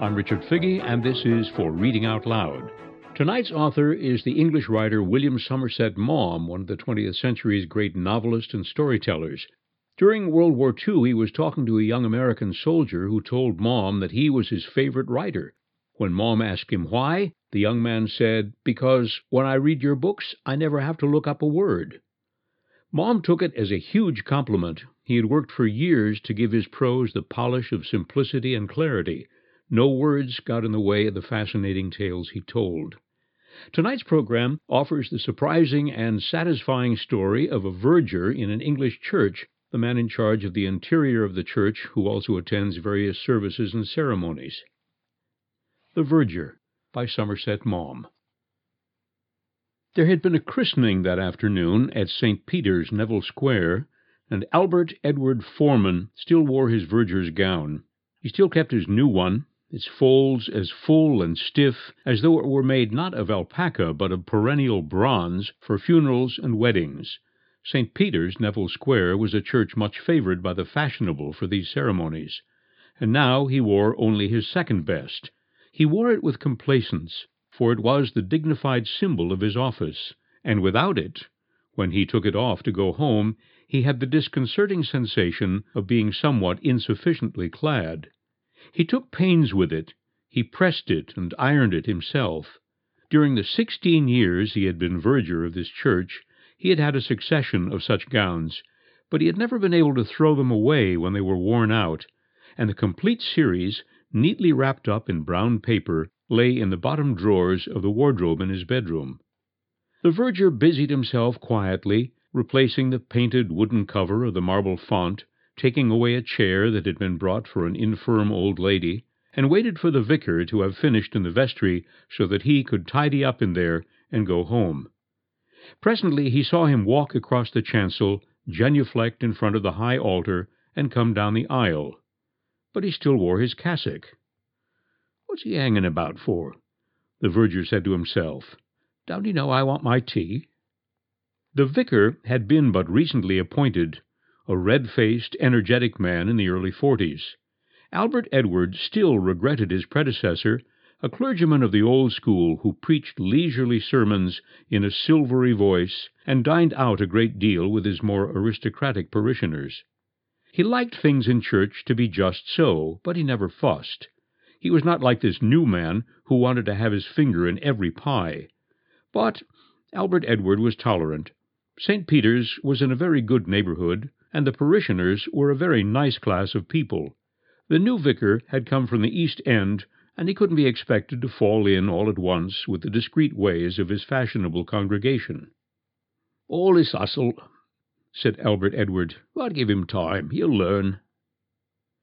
I'm Richard Figge, and this is For Reading Out Loud. Tonight's author is the English writer William Somerset Maugham, one of the 20th century's great novelists and storytellers. During World War II, he was talking to a young American soldier who told Maugham that he was his favorite writer. When Maugham asked him why, the young man said, Because when I read your books, I never have to look up a word. Maugham took it as a huge compliment. He had worked for years to give his prose the polish of simplicity and clarity. No words got in the way of the fascinating tales he told. Tonight's program offers the surprising and satisfying story of a verger in an English church, the man in charge of the interior of the church who also attends various services and ceremonies. The Verger by Somerset Maugham. There had been a christening that afternoon at St. Peter's, Neville Square, and Albert Edward Foreman still wore his verger's gown. He still kept his new one, its folds as full and stiff as though it were made not of alpaca but of perennial bronze for funerals and weddings. St. Peter's, Neville Square, was a church much favoured by the fashionable for these ceremonies, and now he wore only his second best. He wore it with complacence, for it was the dignified symbol of his office, and without it, when he took it off to go home, he had the disconcerting sensation of being somewhat insufficiently clad. He took pains with it, he pressed it and ironed it himself. During the sixteen years he had been verger of this church, he had had a succession of such gowns, but he had never been able to throw them away when they were worn out, and the complete series, neatly wrapped up in brown paper, lay in the bottom drawers of the wardrobe in his bedroom. The verger busied himself quietly, replacing the painted wooden cover of the marble font taking away a chair that had been brought for an infirm old lady, and waited for the vicar to have finished in the vestry so that he could tidy up in there and go home. Presently he saw him walk across the chancel, genuflect in front of the high altar, and come down the aisle. But he still wore his cassock. What's he hanging about for? The verger said to himself. Don't he know I want my tea? The vicar had been but recently appointed a red-faced, energetic man in the early forties. Albert Edward still regretted his predecessor, a clergyman of the old school who preached leisurely sermons in a silvery voice and dined out a great deal with his more aristocratic parishioners. He liked things in church to be just so, but he never fussed. He was not like this new man who wanted to have his finger in every pie. But Albert Edward was tolerant. St. Peter's was in a very good neighbourhood, and the parishioners were a very nice class of people. The new vicar had come from the East End, and he couldn't be expected to fall in all at once with the discreet ways of his fashionable congregation. All this hustle, said Albert Edward. But give him time, he'll learn.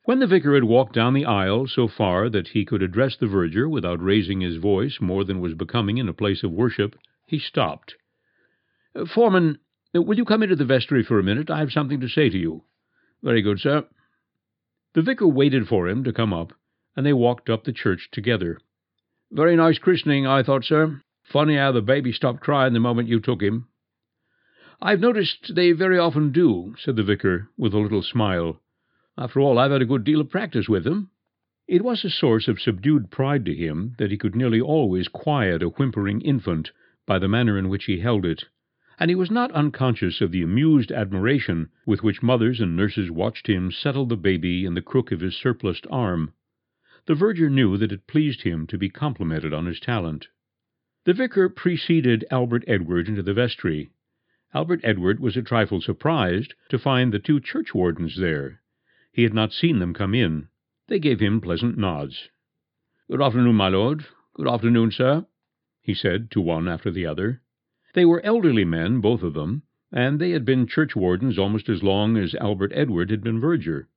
When the vicar had walked down the aisle so far that he could address the verger without raising his voice more than was becoming in a place of worship, he stopped. Foreman, uh, will you come into the vestry for a minute? I have something to say to you. Very good, sir. The vicar waited for him to come up, and they walked up the church together. Very nice christening, I thought, sir. Funny how the baby stopped crying the moment you took him. I've noticed they very often do, said the vicar, with a little smile. After all, I've had a good deal of practice with them. It was a source of subdued pride to him that he could nearly always quiet a whimpering infant by the manner in which he held it and he was not unconscious of the amused admiration with which mothers and nurses watched him settle the baby in the crook of his surpliced arm. The verger knew that it pleased him to be complimented on his talent. The vicar preceded Albert Edward into the vestry. Albert Edward was a trifle surprised to find the two churchwardens there. He had not seen them come in. They gave him pleasant nods. Good afternoon, my lord. Good afternoon, sir, he said to one after the other. They were elderly men, both of them, and they had been churchwardens almost as long as Albert Edward had been verger.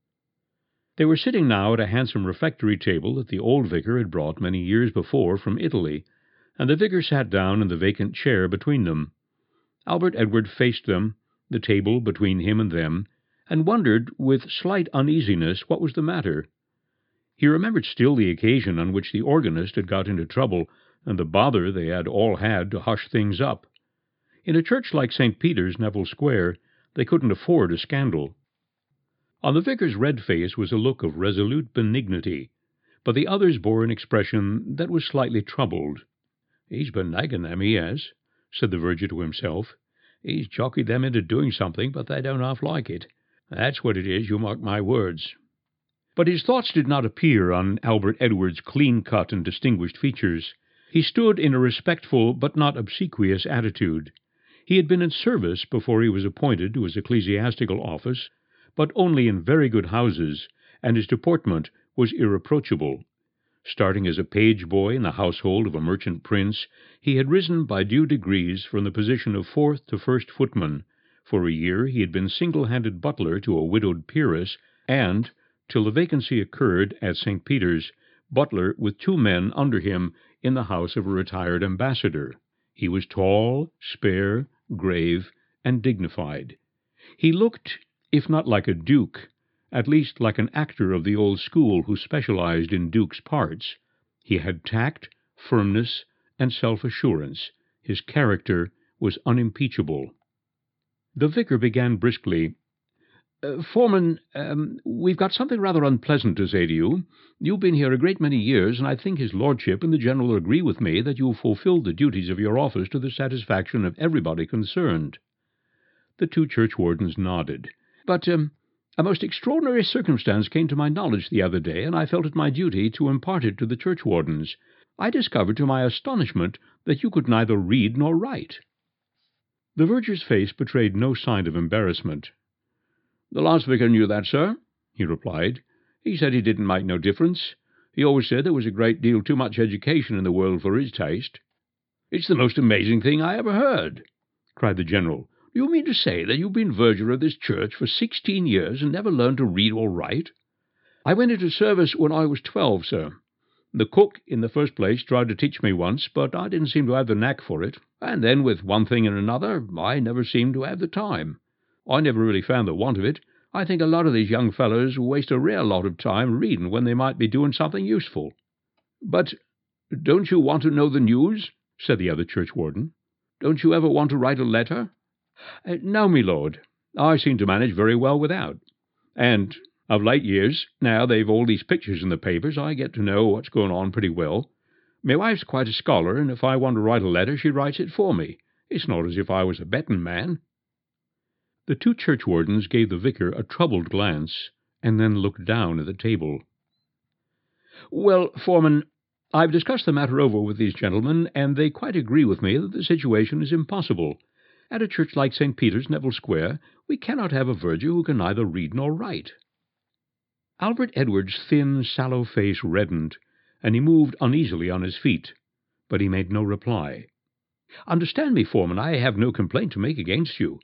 They were sitting now at a handsome refectory table that the old vicar had brought many years before from Italy, and the vicar sat down in the vacant chair between them. Albert Edward faced them, the table between him and them, and wondered with slight uneasiness what was the matter. He remembered still the occasion on which the organist had got into trouble, and the bother they had all had to hush things up. In a church like St. Peter's, Neville Square, they couldn't afford a scandal. On the vicar's red face was a look of resolute benignity. but the others bore an expression that was slightly troubled. He's been nagging them, he has, said the verger to himself. He's jockeyed them into doing something, but they don't half like it. That's what it is, you mark my words. But his thoughts did not appear on Albert Edward's clean-cut and distinguished features. He stood in a respectful but not obsequious attitude. He had been in service before he was appointed to his ecclesiastical office, but only in very good houses, and his deportment was irreproachable. Starting as a page boy in the household of a merchant prince, he had risen by due degrees from the position of fourth to first footman. For a year he had been single-handed butler to a widowed peeress, and, till the vacancy occurred at St. Peter's, butler with two men under him in the house of a retired ambassador. He was tall, spare, grave, and dignified. He looked, if not like a duke, at least like an actor of the old school who specialized in duke's parts. He had tact, firmness, and self-assurance. His character was unimpeachable. The vicar began briskly. Uh, Foreman, um, we've got something rather unpleasant to say to you. You've been here a great many years, and I think his lordship and the general agree with me that you've fulfilled the duties of your office to the satisfaction of everybody concerned. The two churchwardens nodded. But um, a most extraordinary circumstance came to my knowledge the other day, and I felt it my duty to impart it to the churchwardens. I discovered to my astonishment that you could neither read nor write. The verger's face betrayed no sign of embarrassment. The last vicar knew that, sir, he replied. He said he didn't make no difference. He always said there was a great deal too much education in the world for his taste. It's the most amazing thing I ever heard, cried the general. Do you mean to say that you've been verger of this church for sixteen years and never learned to read or write? I went into service when I was twelve, sir. The cook, in the first place, tried to teach me once, but I didn't seem to have the knack for it, and then, with one thing and another, I never seemed to have the time. I never really found the want of it. I think a lot of these young fellows waste a rare lot of time reading when they might be doing something useful. But don't you want to know the news? said the other churchwarden. Don't you ever want to write a letter? Uh, no, me lord. I seem to manage very well without. And of late years, now they've all these pictures in the papers, I get to know what's going on pretty well. My wife's quite a scholar, and if I want to write a letter, she writes it for me. It's not as if I was a betting man. The two churchwardens gave the vicar a troubled glance, and then looked down at the table. Well, Foreman, I've discussed the matter over with these gentlemen, and they quite agree with me that the situation is impossible. At a church like St. Peter's, Neville Square, we cannot have a verger who can neither read nor write. Albert Edward's thin, sallow face reddened, and he moved uneasily on his feet, but he made no reply. Understand me, Foreman, I have no complaint to make against you.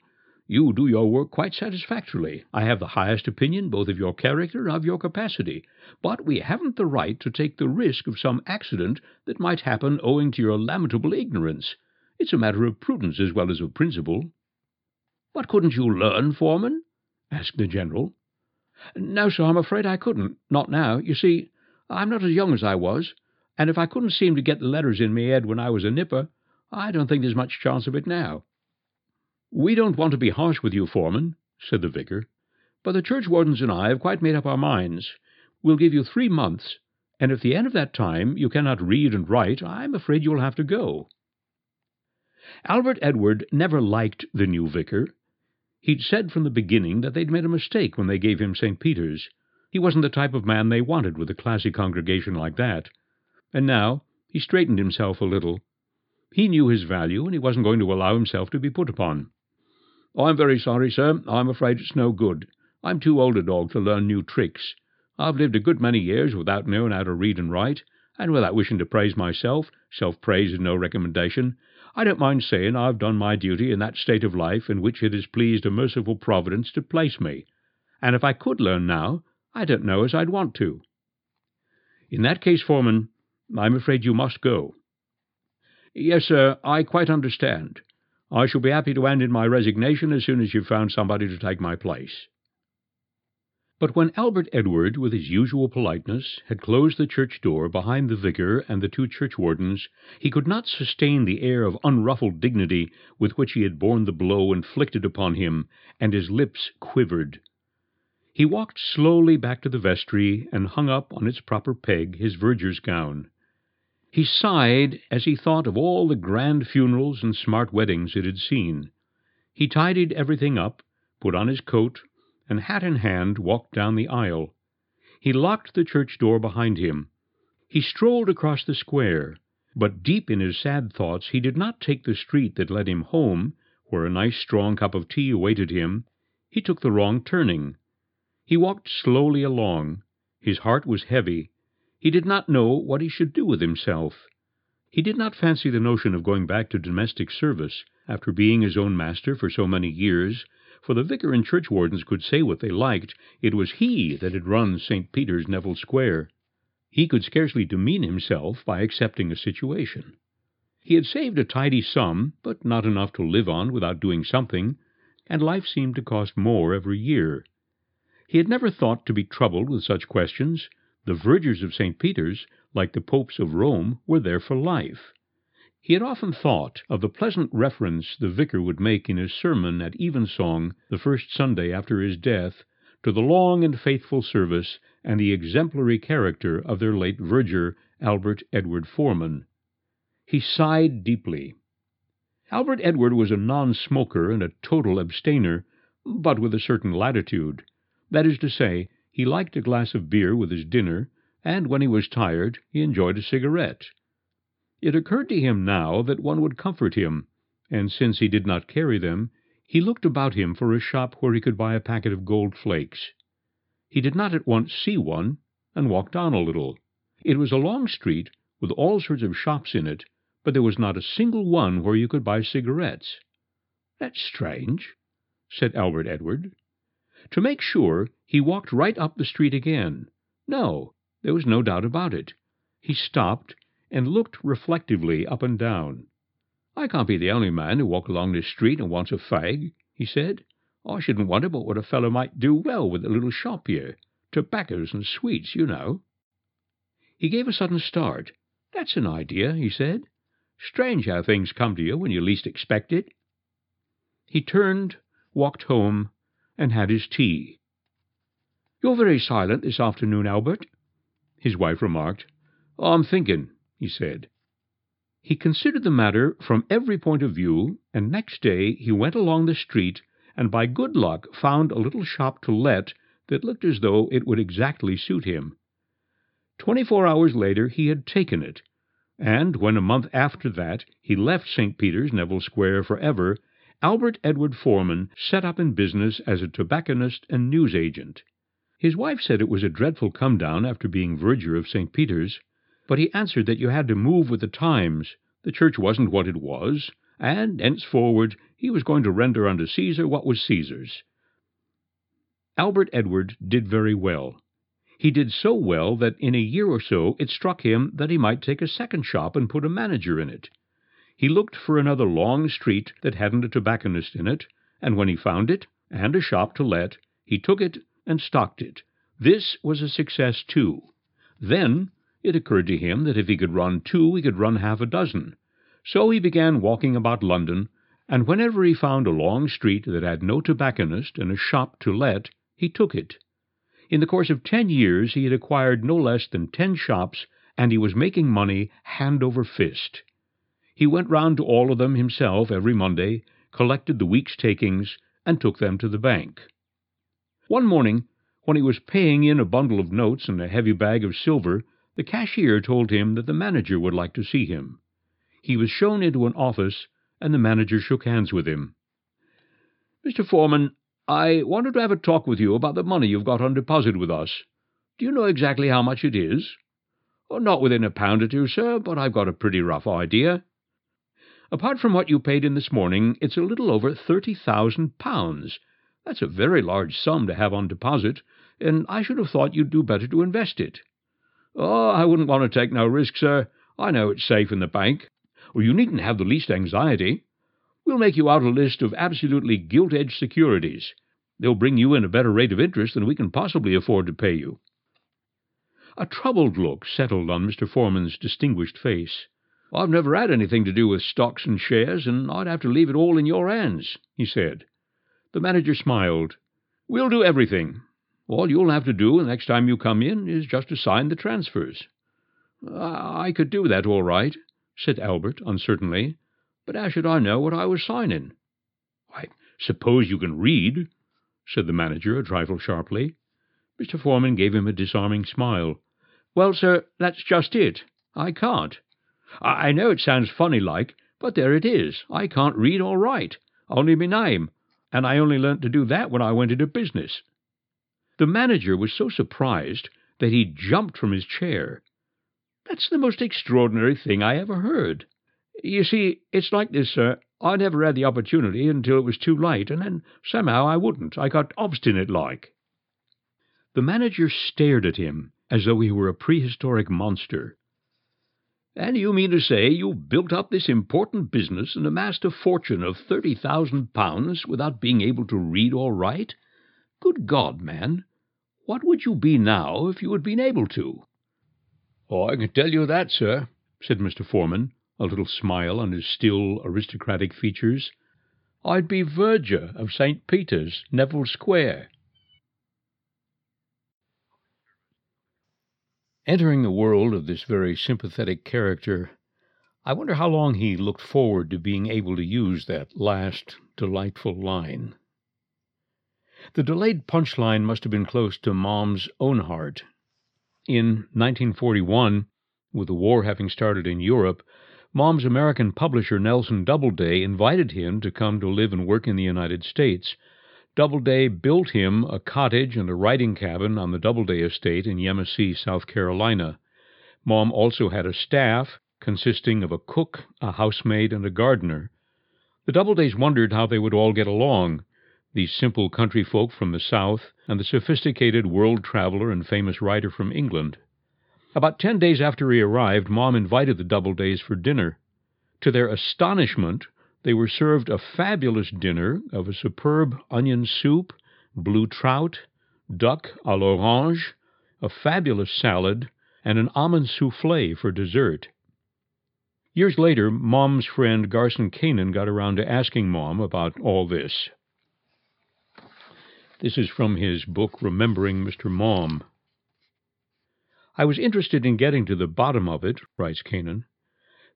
You do your work quite satisfactorily. I have the highest opinion both of your character and of your capacity. But we haven't the right to take the risk of some accident that might happen owing to your lamentable ignorance. It's a matter of prudence as well as of principle. But couldn't you learn, Foreman? asked the General. No, sir, I'm afraid I couldn't. Not now. You see, I'm not as young as I was, and if I couldn't seem to get the letters in me head when I was a nipper, I don't think there's much chance of it now. We don't want to be harsh with you, Foreman, said the vicar, but the churchwardens and I have quite made up our minds. We'll give you three months, and if the end of that time you cannot read and write, I'm afraid you'll have to go. Albert Edward never liked the new vicar. He'd said from the beginning that they'd made a mistake when they gave him St. Peter's. He wasn't the type of man they wanted with a classy congregation like that. And now he straightened himself a little. He knew his value, and he wasn't going to allow himself to be put upon. I'm very sorry, sir. I'm afraid it's no good. I'm too old a dog to learn new tricks. I've lived a good many years without knowing how to read and write, and without wishing to praise myself. Self-praise is no recommendation. I don't mind saying I've done my duty in that state of life in which it has pleased a merciful Providence to place me, and if I could learn now, I don't know as I'd want to. In that case, Foreman, I'm afraid you must go. Yes, sir, I quite understand. I shall be happy to hand in my resignation as soon as you've found somebody to take my place. But when Albert Edward, with his usual politeness, had closed the church door behind the vicar and the two churchwardens, he could not sustain the air of unruffled dignity with which he had borne the blow inflicted upon him, and his lips quivered. He walked slowly back to the vestry and hung up on its proper peg his verger's gown. He sighed as he thought of all the grand funerals and smart weddings it had seen. He tidied everything up, put on his coat, and hat in hand walked down the aisle. He locked the church door behind him. He strolled across the square, but deep in his sad thoughts he did not take the street that led him home, where a nice strong cup of tea awaited him. He took the wrong turning. He walked slowly along. His heart was heavy. He did not know what he should do with himself. He did not fancy the notion of going back to domestic service, after being his own master for so many years, for the vicar and churchwardens could say what they liked, it was he that had run St. Peter's Neville Square. He could scarcely demean himself by accepting a situation. He had saved a tidy sum, but not enough to live on without doing something, and life seemed to cost more every year. He had never thought to be troubled with such questions. The vergers of St. Peter's, like the popes of Rome, were there for life. He had often thought of the pleasant reference the vicar would make in his sermon at evensong the first Sunday after his death to the long and faithful service and the exemplary character of their late verger, Albert Edward Foreman. He sighed deeply. Albert Edward was a non-smoker and a total abstainer, but with a certain latitude. That is to say, he liked a glass of beer with his dinner, and when he was tired he enjoyed a cigarette. It occurred to him now that one would comfort him, and since he did not carry them, he looked about him for a shop where he could buy a packet of gold flakes. He did not at once see one, and walked on a little. It was a long street, with all sorts of shops in it, but there was not a single one where you could buy cigarettes. "That's strange," said Albert Edward. To make sure, he walked right up the street again. No, there was no doubt about it. He stopped and looked reflectively up and down. "I can't be the only man who walks along this street and wants a fag," he said. "I shouldn't wonder but what a fellow might do well with a little shop here. Tobaccos and sweets, you know." He gave a sudden start. "That's an idea," he said. "Strange how things come to you when you least expect it." He turned, walked home, and had his tea. "You're very silent this afternoon, Albert," his wife remarked. "I'm thinking," he said. He considered the matter from every point of view, and next day he went along the street and by good luck found a little shop to let that looked as though it would exactly suit him. Twenty-four hours later he had taken it, and when a month after that he left St. Peter's, Neville Square, for ever, Albert Edward Foreman set up in business as a tobacconist and newsagent. His wife said it was a dreadful come down after being verger of St. Peter's, but he answered that you had to move with the times. The church wasn't what it was, and henceforward he was going to render unto Caesar what was Caesar's. Albert Edward did very well. He did so well that in a year or so it struck him that he might take a second shop and put a manager in it. He looked for another long street that hadn't a tobacconist in it, and when he found it, and a shop to let, he took it and stocked it. This was a success too. Then it occurred to him that if he could run two he could run half a dozen. So he began walking about London, and whenever he found a long street that had no tobacconist and a shop to let, he took it. In the course of ten years he had acquired no less than ten shops, and he was making money hand over fist. He went round to all of them himself every Monday, collected the week's takings, and took them to the bank. One morning, when he was paying in a bundle of notes and a heavy bag of silver, the cashier told him that the manager would like to see him. He was shown into an office, and the manager shook hands with him. "Mr. Foreman, I wanted to have a talk with you about the money you've got on deposit with us. Do you know exactly how much it is?" Oh, "Not within a pound or two, sir, but I've got a pretty rough idea. Apart from what you paid in this morning, it's a little over thirty thousand pounds. That's a very large sum to have on deposit, and I should have thought you'd do better to invest it." "Oh, I wouldn't want to take no risk, sir. I know it's safe in the bank. You needn't have the least anxiety. We'll make you out a list of absolutely gilt-edged securities. They'll bring you in a better rate of interest than we can possibly afford to pay you." A troubled look settled on Mr. Foreman's distinguished face. "I've never had anything to do with stocks and shares, and I'd have to leave it all in your hands," he said. The manager smiled. "We'll do everything. All you'll have to do the next time you come in is just to sign the transfers. I could do that all right, said Albert uncertainly, but how should I know what I was signing? I suppose you can read, said the manager a trifle sharply. Mr. Foreman gave him a disarming smile. Well, sir, that's just it. I can't. I know it sounds funny like, but there it is. I can't read or write, only me name, and I only learnt to do that when I went into business. The manager was so surprised that he jumped from his chair. That's the most extraordinary thing I ever heard. You see, it's like this, sir. I never had the opportunity until it was too late, and then somehow I wouldn't. I got obstinate like. The manager stared at him as though he were a prehistoric monster. And you mean to say you built up this important business and amassed a fortune of thirty thousand pounds without being able to read or write? Good God, man, what would you be now if you had been able to? Oh, I can tell you that, sir, said Mr. Foreman, a little smile on his still aristocratic features. I'd be verger of St. Peter's, Neville Square. Entering the world of this very sympathetic character, I wonder how long he looked forward to being able to use that last delightful line. The delayed punchline must have been close to Maugham's own heart. In 1941, with the war having started in Europe, Maugham's American publisher Nelson Doubleday invited him to come to live and work in the United States. Doubleday built him a cottage and a writing cabin on the Doubleday estate in Yemassee, South Carolina. Maugham also had a staff consisting of a cook, a housemaid, and a gardener. The Doubledays wondered how they would all get along, these simple country folk from the South, and the sophisticated world traveler and famous writer from England. About ten days after he arrived, Maugham invited the Doubledays for dinner. To their astonishment, they were served a fabulous dinner of a superb onion soup, blue trout, duck à l'orange, a fabulous salad, and an almond souffle for dessert. Years later, Maugham's friend Garson Kanin got around to asking Maugham about all this. This is from his book Remembering Mr. Maugham. I was interested in getting to the bottom of it, writes Kanin,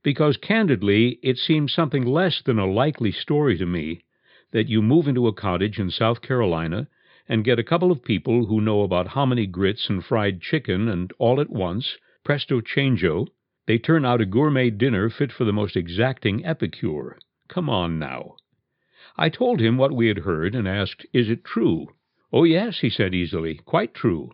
because candidly it seems something less than a likely story to me that you move into a cottage in South Carolina and get a couple of people who know about hominy grits and fried chicken, and all at once, presto changeo, they turn out a gourmet dinner fit for the most exacting epicure. Come on now. I told him what we had heard and asked, Is it true? Oh, yes, he said easily, quite true.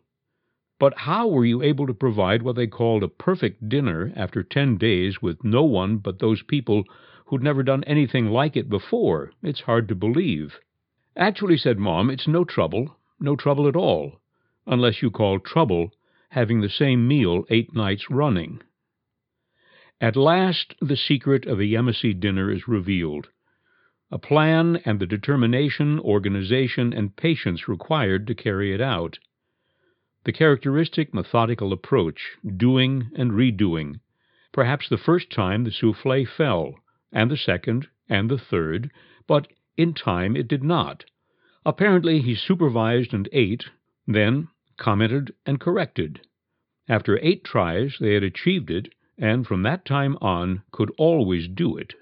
But how were you able to provide what they called a perfect dinner after ten days with no one but those people who'd never done anything like it before? It's hard to believe. Actually, said Maugham, it's no trouble, no trouble at all, unless you call trouble having the same meal eight nights running. At last the secret of a Yemassee dinner is revealed. A plan and the determination, organization, and patience required to carry it out the characteristic methodical approach, doing and redoing. Perhaps the first time the souffle fell, and the second, and the third, but in time it did not. Apparently he supervised and ate, then commented and corrected. After eight tries they had achieved it, and from that time on could always do it.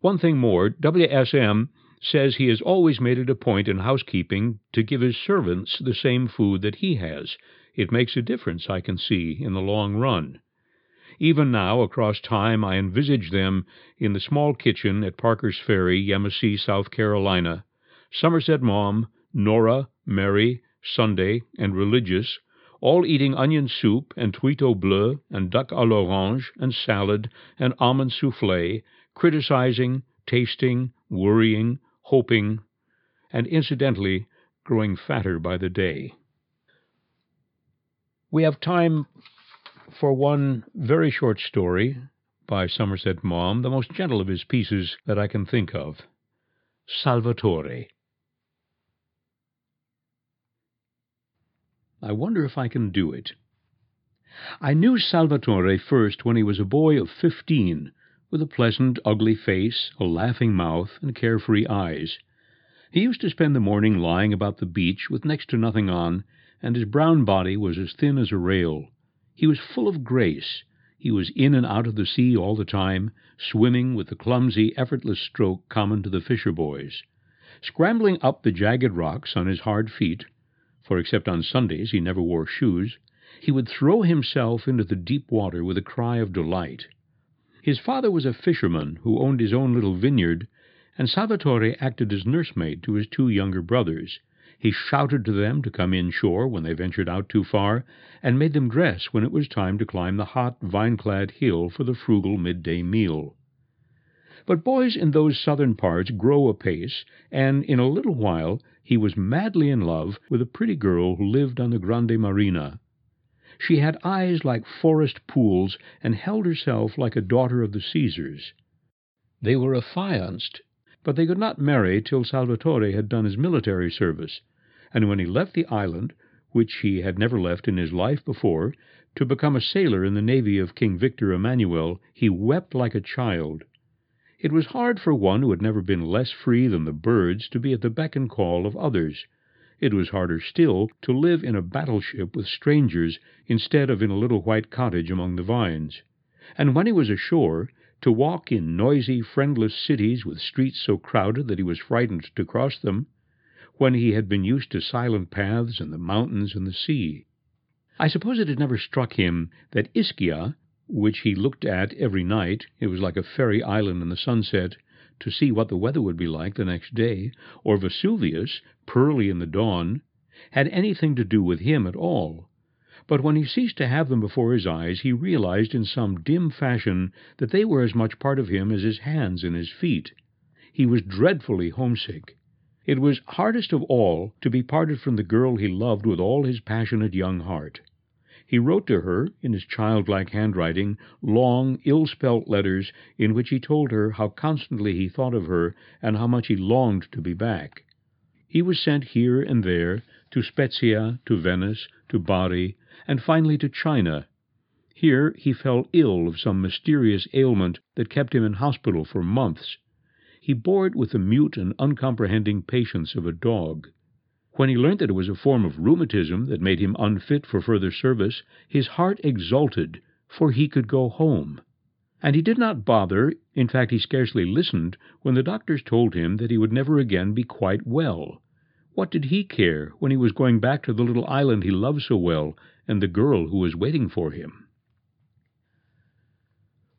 One thing more, W.S.M says he has always made it a point in housekeeping to give his servants the same food that he has. It makes a difference, I can see, in the long run. Even now, across time, I envisage them in the small kitchen at Parker's Ferry, Yemassee, South Carolina. Somerset Maugham, Nora, Mary, Sunday, and Religious, all eating onion soup and truite au bleu and duck à l'orange and salad and almond souffle, criticizing, tasting, worrying, hoping, and incidentally growing fatter by the day. We have time for one very short story by Somerset Maugham, the most gentle of his pieces that I can think of Salvatore. I wonder if I can do it. I knew Salvatore first when he was a boy of fifteen with a pleasant, ugly face, a laughing mouth, and carefree eyes. He used to spend the morning lying about the beach with next to nothing on, and his brown body was as thin as a rail. He was full of grace. He was in and out of the sea all the time, swimming with the clumsy, effortless stroke common to the fisher boys. Scrambling up the jagged rocks on his hard feet, for except on Sundays he never wore shoes, he would throw himself into the deep water with a cry of delight. His father was a fisherman who owned his own little vineyard, and Salvatore acted as nursemaid to his two younger brothers. He shouted to them to come inshore when they ventured out too far, and made them dress when it was time to climb the hot, vine-clad hill for the frugal midday meal. But boys in those southern parts grow apace, and in a little while he was madly in love with a pretty girl who lived on the Grande Marina. She had eyes like forest pools, and held herself like a daughter of the Caesars. They were affianced, but they could not marry till Salvatore had done his military service, and when he left the island, which he had never left in his life before, to become a sailor in the navy of King Victor Emmanuel, he wept like a child. It was hard for one who had never been less free than the birds to be at the beck and call of others. It was harder still to live in a battleship with strangers instead of in a little white cottage among the vines. And when he was ashore, to walk in noisy, friendless cities with streets so crowded that he was frightened to cross them, when he had been used to silent paths and the mountains and the sea. I suppose it had never struck him that Ischia, which he looked at every night, it was like a fairy island in the sunset, to see what the weather would be like the next day, or Vesuvius, pearly in the dawn, had anything to do with him at all. But when he ceased to have them before his eyes, he realized in some dim fashion that they were as much part of him as his hands and his feet. He was dreadfully homesick. It was hardest of all to be parted from the girl he loved with all his passionate young heart. He wrote to her, in his childlike handwriting, long, ill-spelt letters in which he told her how constantly he thought of her and how much he longed to be back. He was sent here and there, to Spezia, to Venice, to Bari, and finally to China. Here he fell ill of some mysterious ailment that kept him in hospital for months. He bore it with the mute and uncomprehending patience of a dog. When he learnt that it was a form of rheumatism that made him unfit for further service, his heart exulted, for he could go home. And he did not bother, in fact he scarcely listened, when the doctors told him that he would never again be quite well. What did he care when he was going back to the little island he loved so well and the girl who was waiting for him?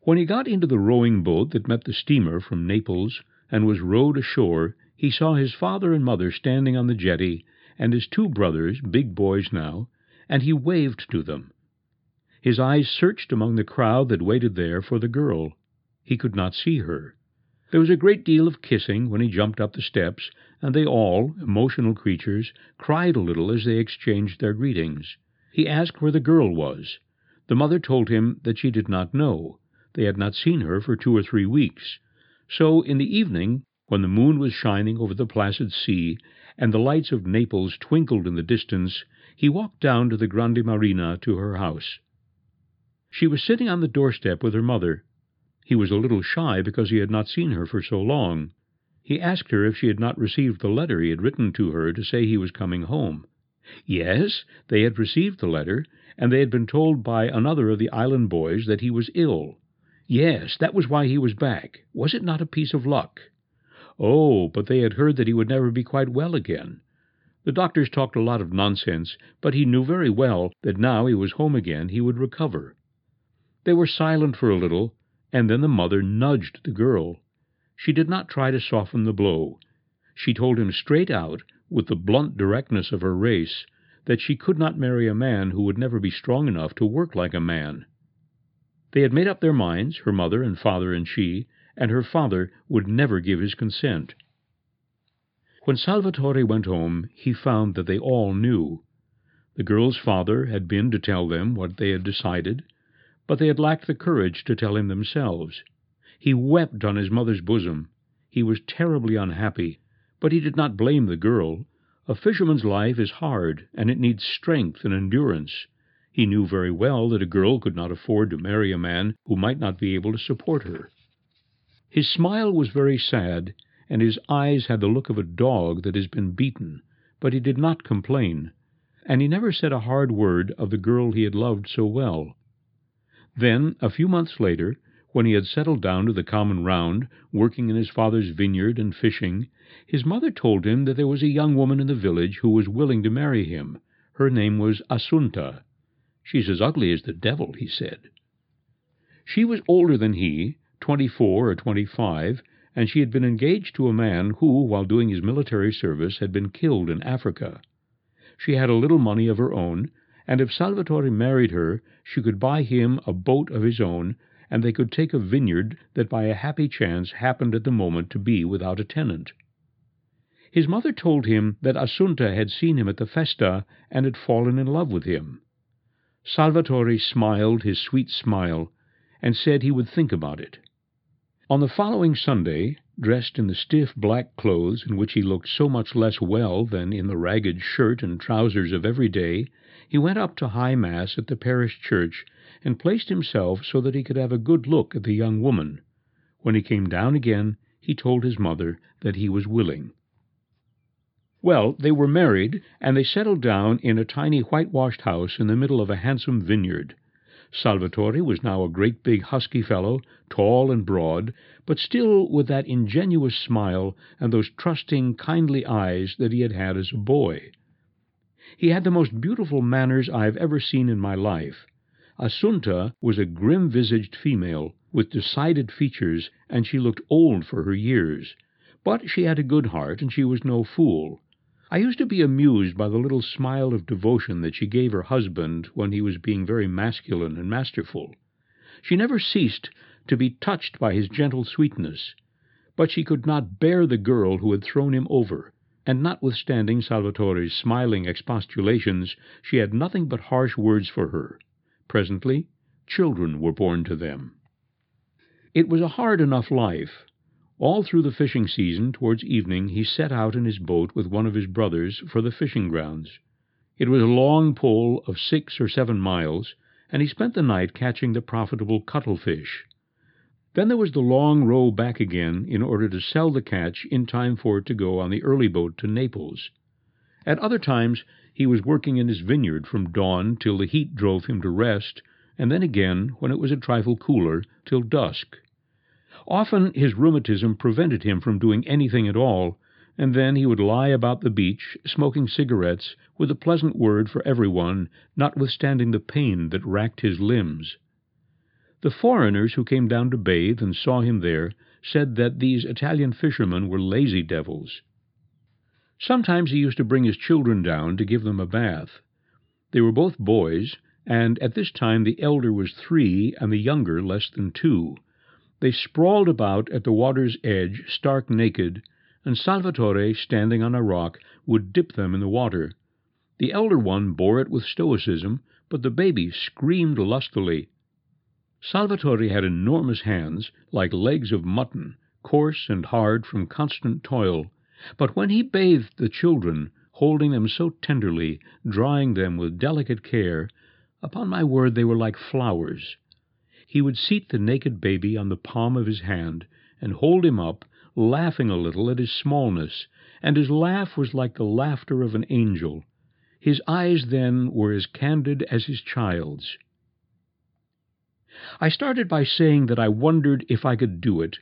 When he got into the rowing boat that met the steamer from Naples and was rowed ashore, he saw his father and mother standing on the jetty, and his two brothers, big boys now, and he waved to them. His eyes searched among the crowd that waited there for the girl. He could not see her. There was a great deal of kissing when he jumped up the steps, and they all, emotional creatures, cried a little as they exchanged their greetings. He asked where the girl was. The mother told him that she did not know. They had not seen her for two or three weeks. So in the evening, when the moon was shining over the placid sea, and the lights of Naples twinkled in the distance, he walked down to the Grande Marina to her house. She was sitting on the doorstep with her mother. He was a little shy because he had not seen her for so long. He asked her if she had not received the letter he had written to her to say he was coming home. Yes, they had received the letter, and they had been told by another of the island boys that he was ill. Yes, that was why he was back. Was it not a piece of luck? Oh, but they had heard that he would never be quite well again. The doctors talked a lot of nonsense, but he knew very well that now he was home again he would recover. They were silent for a little, and then the mother nudged the girl. She did not try to soften the blow. She told him straight out, with the blunt directness of her race, that she could not marry a man who would never be strong enough to work like a man. They had made up their minds, her mother and father and she, and her father would never give his consent. When Salvatore went home, he found that they all knew. The girl's father had been to tell them what they had decided, but they had lacked the courage to tell him themselves. He wept on his mother's bosom. He was terribly unhappy, but he did not blame the girl. A fisherman's life is hard, and it needs strength and endurance. He knew very well that a girl could not afford to marry a man who might not be able to support her. His smile was very sad, and his eyes had the look of a dog that has been beaten, but he did not complain, and he never said a hard word of the girl he had loved so well. Then, a few months later, when he had settled down to the common round, working in his father's vineyard and fishing, his mother told him that there was a young woman in the village who was willing to marry him. Her name was Assunta. She's as ugly as the devil, he said. She was older than he, twenty-four or twenty-five, and she had been engaged to a man who, while doing his military service, had been killed in Africa. She had a little money of her own, and if Salvatore married her, she could buy him a boat of his own and they could take a vineyard that by a happy chance happened at the moment to be without a tenant. His mother told him that Assunta had seen him at the festa and had fallen in love with him. Salvatore smiled his sweet smile and said he would think about it. On the following Sunday, dressed in the stiff black clothes in which he looked so much less well than in the ragged shirt and trousers of every day, he went up to High Mass at the parish church and placed himself so that he could have a good look at the young woman. When he came down again, he told his mother that he was willing. Well, they were married, and they settled down in a tiny whitewashed house in the middle of a handsome vineyard. Salvatore was now a great big husky fellow, tall and broad, but still with that ingenuous smile and those trusting, kindly eyes that he had had as a boy. He had the most beautiful manners I have ever seen in my life, Assunta was a grim-visaged female, with decided features, and she looked old for her years. But she had a good heart, and she was no fool. I used to be amused by the little smile of devotion that she gave her husband when he was being very masculine and masterful. She never ceased to be touched by his gentle sweetness, but she could not bear the girl who had thrown him over, and notwithstanding Salvatore's smiling expostulations, she had nothing but harsh words for her. Presently children were born to them. It was a hard enough life. All through the fishing season, towards evening, he set out in his boat with one of his brothers for the fishing grounds. It was a long pull of six or seven miles, and he spent the night catching the profitable cuttlefish. Then there was the long row back again in order to sell the catch in time for it to go on the early boat to Naples. At other times he was working in his vineyard from dawn till the heat drove him to rest, and then again, when it was a trifle cooler, till dusk. Often his rheumatism prevented him from doing anything at all, and then he would lie about the beach, smoking cigarettes, with a pleasant word for every one, notwithstanding the pain that racked his limbs. The foreigners who came down to bathe and saw him there said that these Italian fishermen were lazy devils. Sometimes he used to bring his children down to give them a bath. They were both boys, and at this time the elder was three and the younger less than two. They sprawled about at the water's edge, stark naked, and Salvatore, standing on a rock, would dip them in the water. The elder one bore it with stoicism, but the baby screamed lustily. Salvatore had enormous hands, like legs of mutton, coarse and hard from constant toil, but when he bathed the children, holding them so tenderly, drying them with delicate care, upon my word they were like flowers. He would seat the naked baby on the palm of his hand, and hold him up, laughing a little at his smallness, and his laugh was like the laughter of an angel. His eyes then were as candid as his child's. I started by saying that I wondered if I could do it,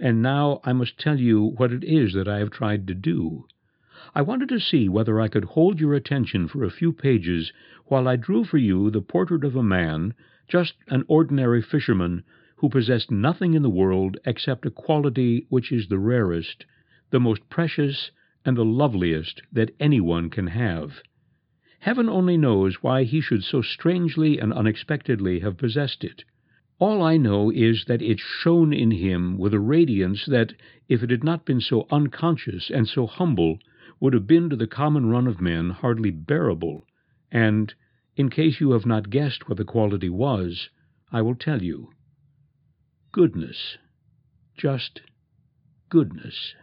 and now I must tell you what it is that I have tried to do. I wanted to see whether I could hold your attention for a few pages while I drew for you the portrait of a man, just an ordinary fisherman, who possessed nothing in the world except a quality which is the rarest, the most precious, and the loveliest that anyone can have. Heaven only knows why he should so strangely and unexpectedly have possessed it. All I know is that it shone in him with a radiance that, if it had not been so unconscious and so humble, would have been to the common run of men hardly bearable, and, in case you have not guessed what the quality was, I will tell you. Goodness. Just goodness.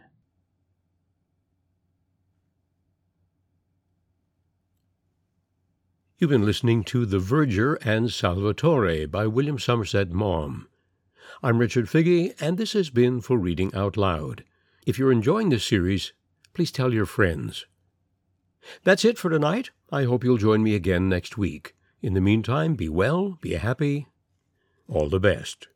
You've been listening to The Verger and Salvatore by William Somerset Maugham. I'm Richard Figge, and this has been For Reading Out Loud. If you're enjoying this series, please tell your friends. That's it for tonight. I hope you'll join me again next week. In the meantime, be well, be happy. All the best.